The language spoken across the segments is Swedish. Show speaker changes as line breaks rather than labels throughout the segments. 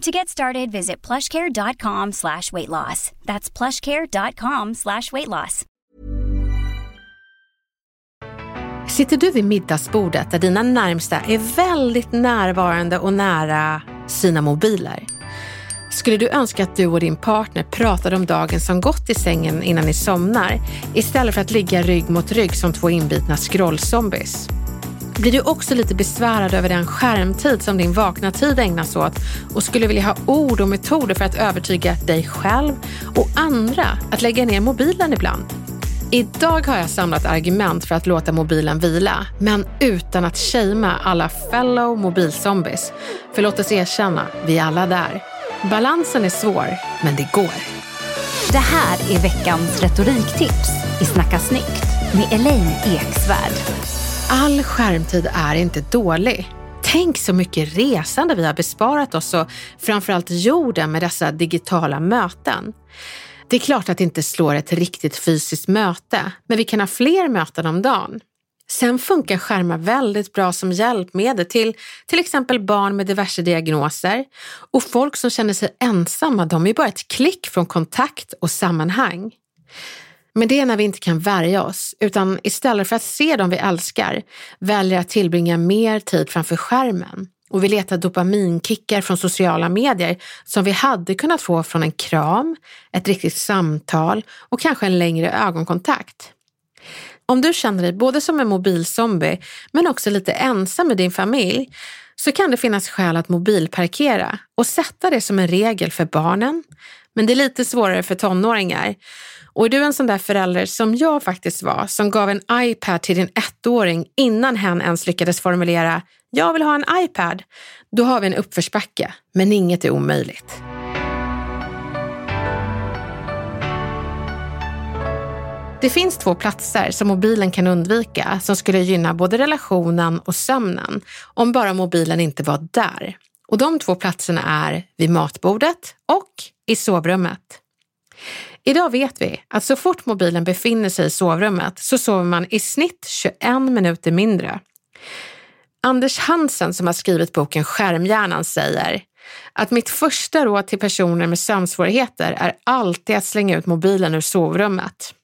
To get started, visit plushcare.com slash weight loss. That's plushcare.com slash weight loss.
Sitter du vid middagsbordet där dina närmsta är väldigt närvarande och nära sina mobiler? Skulle du önska att du och din partner pratade om dagen som gått i sängen innan ni somnar istället för att ligga rygg mot rygg som två inbitna scrollzombies? Blir du också lite besvärad över den skärmtid som din vakna tid ägnas åt och skulle vilja ha ord och metoder för att övertyga dig själv och andra att lägga ner mobilen ibland? Idag har jag samlat argument för att låta mobilen vila, men utan att shamea alla fellow mobilzombies. För låt oss erkänna, vi är alla där. Balansen är svår, men det går.
Det här är veckans retoriktips i Snacka snyggt med Elaine Eksvärd.
All skärmtid är inte dålig. Tänk så mycket resande vi har besparat oss och framförallt jorden med dessa digitala möten. Det är klart att det inte slår ett riktigt fysiskt möte, men vi kan ha fler möten om dagen. Sen funkar skärmar väldigt bra som hjälpmedel till till exempel barn med diverse diagnoser och folk som känner sig ensamma, de är bara ett klick från kontakt och sammanhang. Men det är när vi inte kan värja oss, utan istället för att se dem vi älskar väljer att tillbringa mer tid framför skärmen. Och vi letar dopaminkickar från sociala medier som vi hade kunnat få från en kram, ett riktigt samtal och kanske en längre ögonkontakt. Om du känner dig både som en mobilzombie men också lite ensam med din familj så kan det finnas skäl att mobilparkera och sätta det som en regel för barnen. Men det är lite svårare för tonåringar. Och är du en sån där förälder som jag faktiskt var, som gav en iPad till din ettåring innan hen ens lyckades formulera “jag vill ha en iPad”, då har vi en uppförsbacke. Men inget är omöjligt. Det finns två platser som mobilen kan undvika som skulle gynna både relationen och sömnen om bara mobilen inte var där. Och de två platserna är vid matbordet och i sovrummet. Idag vet vi att så fort mobilen befinner sig i sovrummet så sover man i snitt 21 minuter mindre. Anders Hansen som har skrivit boken Skärmhjärnan säger att mitt första råd till personer med sömnsvårigheter är alltid att slänga ut mobilen ur sovrummet.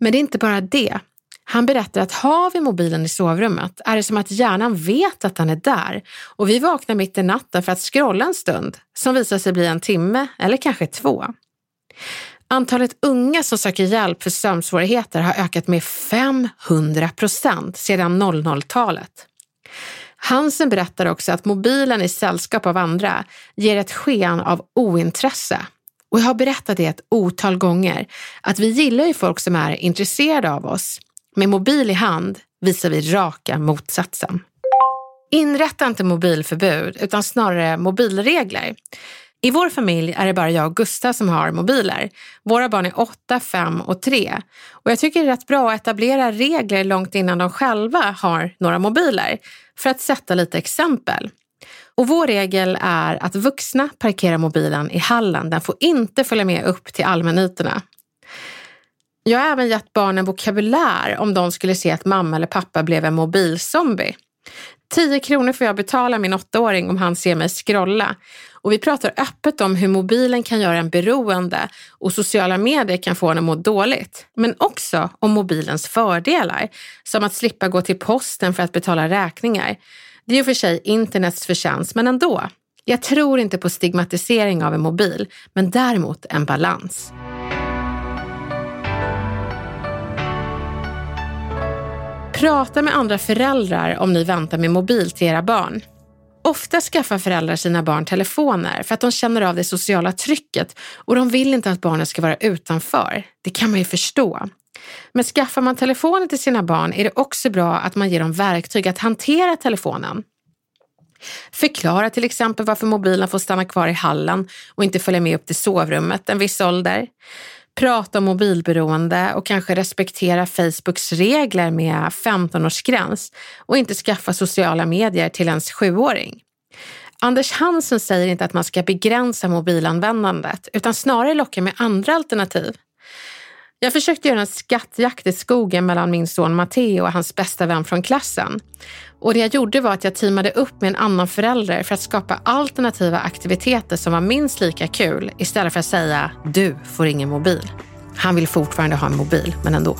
Men det är inte bara det. Han berättar att har vi mobilen i sovrummet är det som att hjärnan vet att den är där och vi vaknar mitt i natten för att scrolla en stund som visar sig bli en timme eller kanske två. Antalet unga som söker hjälp för sömnsvårigheter har ökat med 500 procent sedan 00-talet. Hansen berättar också att mobilen i sällskap av andra ger ett sken av ointresse. Och jag har berättat det ett otal gånger, att vi gillar ju folk som är intresserade av oss. Med mobil i hand visar vi raka motsatsen. Inrätta inte mobilförbud utan snarare mobilregler. I vår familj är det bara jag och Gustav som har mobiler. Våra barn är 8, 5 och 3. Och jag tycker det är rätt bra att etablera regler långt innan de själva har några mobiler för att sätta lite exempel. Och vår regel är att vuxna parkerar mobilen i hallen. Den får inte följa med upp till allmännytorna. Jag har även gett barnen vokabulär om de skulle se att mamma eller pappa blev en mobilzombie. 10 kronor får jag betala min åttaåring om han ser mig scrolla. Och vi pratar öppet om hur mobilen kan göra en beroende och sociala medier kan få en att må dåligt. Men också om mobilens fördelar, som att slippa gå till posten för att betala räkningar. Det är ju för sig internets förtjänst, men ändå. Jag tror inte på stigmatisering av en mobil, men däremot en balans. Prata med andra föräldrar om ni väntar med mobil till era barn. Ofta skaffar föräldrar sina barn telefoner för att de känner av det sociala trycket och de vill inte att barnen ska vara utanför. Det kan man ju förstå. Men skaffar man telefoner till sina barn är det också bra att man ger dem verktyg att hantera telefonen. Förklara till exempel varför mobilen får stanna kvar i hallen och inte följa med upp till sovrummet en viss ålder. Prata om mobilberoende och kanske respektera Facebooks regler med 15-årsgräns och inte skaffa sociala medier till ens sjuåring. Anders Hansen säger inte att man ska begränsa mobilanvändandet utan snarare locka med andra alternativ. Jag försökte göra en skattjakt i skogen mellan min son Matteo och hans bästa vän från klassen. Och det jag gjorde var att jag teamade upp med en annan förälder för att skapa alternativa aktiviteter som var minst lika kul istället för att säga du får ingen mobil. Han vill fortfarande ha en mobil, men ändå.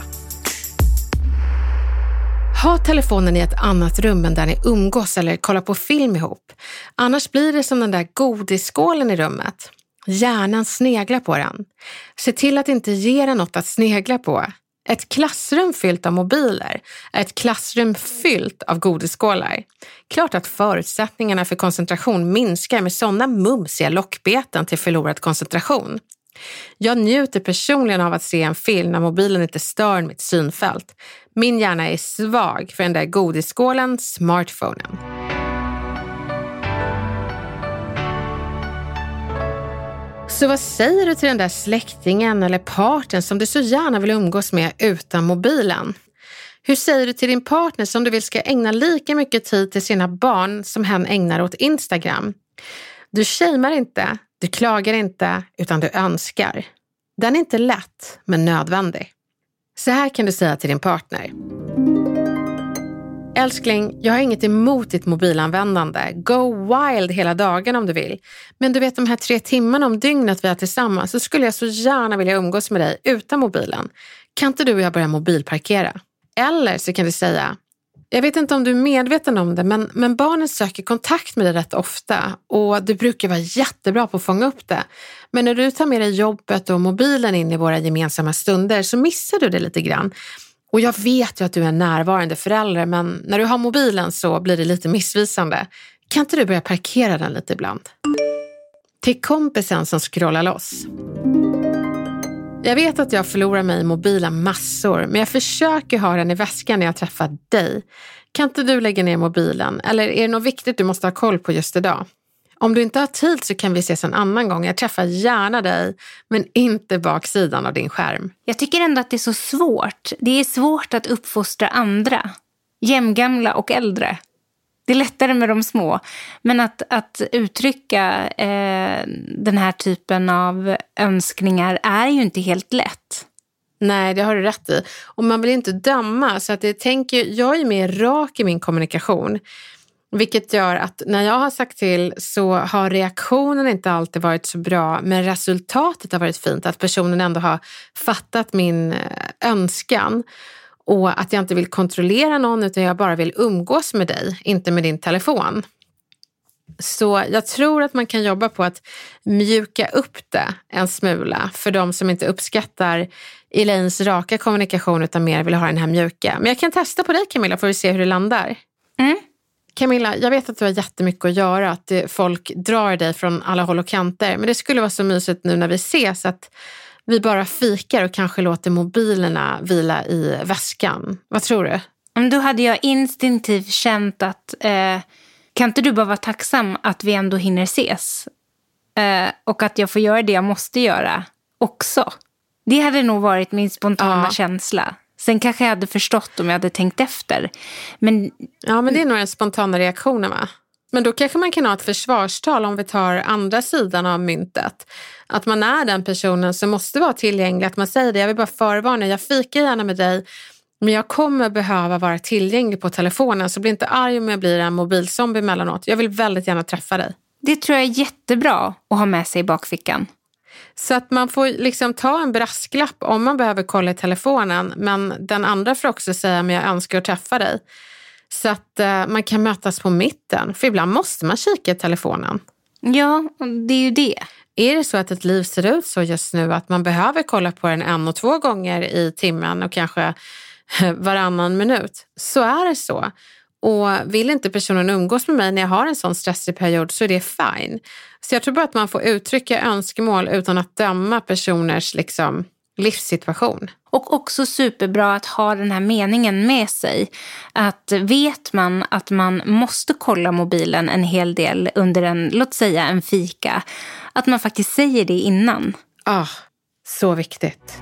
Ha telefonen i ett annat rum än där ni umgås eller kollar på film ihop. Annars blir det som den där godisskålen i rummet. Hjärnan sneglar på den. Se till att inte ge den något att snegla på. Ett klassrum fyllt av mobiler är ett klassrum fyllt av godisskålar. Klart att förutsättningarna för koncentration minskar med sådana mumsiga lockbeten till förlorad koncentration. Jag njuter personligen av att se en film när mobilen inte stör mitt synfält. Min hjärna är svag för den där godisskålen, smartphonen. Så vad säger du till den där släktingen eller parten som du så gärna vill umgås med utan mobilen? Hur säger du till din partner som du vill ska ägna lika mycket tid till sina barn som hen ägnar åt Instagram? Du shamear inte, du klagar inte, utan du önskar. Den är inte lätt, men nödvändig. Så här kan du säga till din partner. Älskling, jag har inget emot ditt mobilanvändande. Go wild hela dagen om du vill. Men du vet de här tre timmarna om dygnet vi har tillsammans så skulle jag så gärna vilja umgås med dig utan mobilen. Kan inte du och jag börja mobilparkera? Eller så kan du säga, jag vet inte om du är medveten om det, men, men barnen söker kontakt med dig rätt ofta och du brukar vara jättebra på att fånga upp det. Men när du tar med dig jobbet och mobilen in i våra gemensamma stunder så missar du det lite grann. Och jag vet ju att du är en närvarande förälder, men när du har mobilen så blir det lite missvisande. Kan inte du börja parkera den lite ibland? Till kompisen som scrollar loss. Jag vet att jag förlorar mig i mobilen massor, men jag försöker ha den i väskan när jag träffar dig. Kan inte du lägga ner mobilen? Eller är det något viktigt du måste ha koll på just idag? Om du inte har tid så kan vi ses en annan gång. Jag träffar gärna dig, men inte baksidan av din skärm.
Jag tycker ändå att det är så svårt. Det är svårt att uppfostra andra. Jämngamla och äldre. Det är lättare med de små. Men att, att uttrycka eh, den här typen av önskningar är ju inte helt lätt.
Nej, det har du rätt i. Och man vill inte döma. Så att jag, tänker, jag är mer rak i min kommunikation. Vilket gör att när jag har sagt till så har reaktionen inte alltid varit så bra men resultatet har varit fint. Att personen ändå har fattat min eh, önskan och att jag inte vill kontrollera någon utan jag bara vill umgås med dig, inte med din telefon. Så jag tror att man kan jobba på att mjuka upp det en smula för de som inte uppskattar Elaines raka kommunikation utan mer vill ha den här mjuka. Men jag kan testa på dig Camilla får vi se hur det landar.
Mm.
Camilla, jag vet att du har jättemycket att göra, att folk drar dig från alla håll och kanter. Men det skulle vara så mysigt nu när vi ses att vi bara fikar och kanske låter mobilerna vila i väskan. Vad tror du?
Då hade jag instinktivt känt att eh, kan inte du bara vara tacksam att vi ändå hinner ses? Eh, och att jag får göra det jag måste göra också. Det hade nog varit min spontana ja. känsla. Sen kanske jag hade förstått om jag hade tänkt efter. Men...
Ja, men det är nog den spontana reaktionen va? Men då kanske man kan ha ett försvarstal om vi tar andra sidan av myntet. Att man är den personen som måste vara tillgänglig. Att man säger det, jag vill bara förvarna, jag fikar gärna med dig. Men jag kommer behöva vara tillgänglig på telefonen så bli inte arg om jag blir en mobilzombie emellanåt. Jag vill väldigt gärna träffa dig.
Det tror jag är jättebra att ha med sig i bakfickan.
Så att man får liksom ta en brasklapp om man behöver kolla i telefonen. Men den andra får också säga, men jag önskar att träffa dig. Så att uh, man kan mötas på mitten. För ibland måste man kika i telefonen.
Ja, det är ju det.
Är det så att ett liv ser ut så just nu att man behöver kolla på den en och två gånger i timmen och kanske varannan minut, så är det så. Och vill inte personen umgås med mig när jag har en sån stressig period så är det fine. Så jag tror bara att man får uttrycka önskemål utan att döma personers liksom, livssituation.
Och också superbra att ha den här meningen med sig. Att vet man att man måste kolla mobilen en hel del under en, låt säga en fika, att man faktiskt säger det innan.
Ah, så viktigt.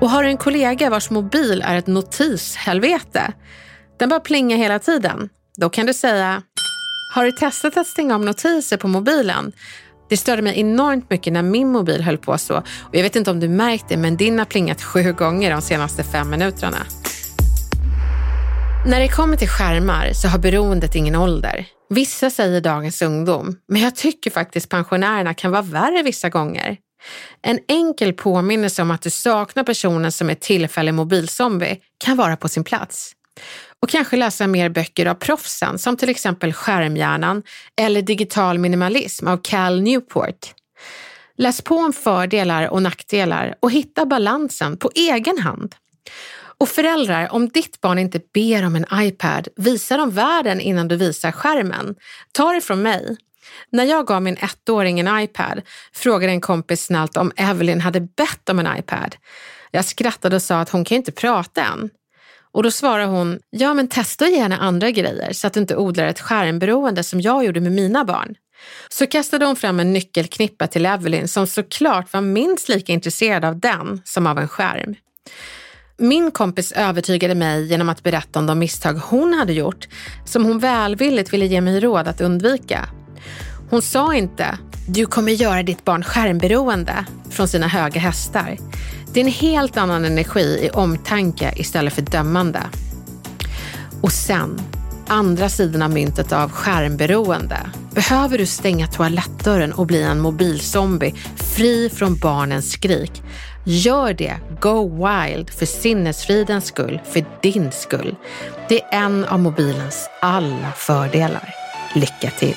Och har du en kollega vars mobil är ett notishelvete, den bara plingar hela tiden, då kan du säga Har du testat att stänga av notiser på mobilen? Det störde mig enormt mycket när min mobil höll på så. Och jag vet inte om du märkt det, men din har plingat sju gånger de senaste fem minuterna. När det kommer till skärmar så har beroendet ingen ålder. Vissa säger dagens ungdom, men jag tycker faktiskt pensionärerna kan vara värre vissa gånger. En enkel påminnelse om att du saknar personen som är tillfällig mobilzombie kan vara på sin plats. Och kanske läsa mer böcker av proffsen som till exempel Skärmhjärnan eller Digital minimalism av Cal Newport. Läs på om fördelar och nackdelar och hitta balansen på egen hand. Och föräldrar, om ditt barn inte ber om en iPad, visa dem världen innan du visar skärmen. Ta det från mig. När jag gav min ettåring en iPad frågade en kompis snällt om Evelyn hade bett om en iPad. Jag skrattade och sa att hon kan inte prata än. Och då svarade hon, ja men testa att ge henne andra grejer så att du inte odlar ett skärmberoende som jag gjorde med mina barn. Så kastade hon fram en nyckelknippa till Evelyn som såklart var minst lika intresserad av den som av en skärm. Min kompis övertygade mig genom att berätta om de misstag hon hade gjort som hon välvilligt ville ge mig råd att undvika. Hon sa inte “du kommer göra ditt barn skärmberoende” från sina höga hästar. Det är en helt annan energi i omtanke istället för dömande. Och sen, andra sidan av myntet av skärmberoende. Behöver du stänga toalettdörren och bli en mobilzombie fri från barnens skrik? Gör det. Go wild för sinnesfridens skull, för din skull. Det är en av mobilens alla fördelar. Lycka till!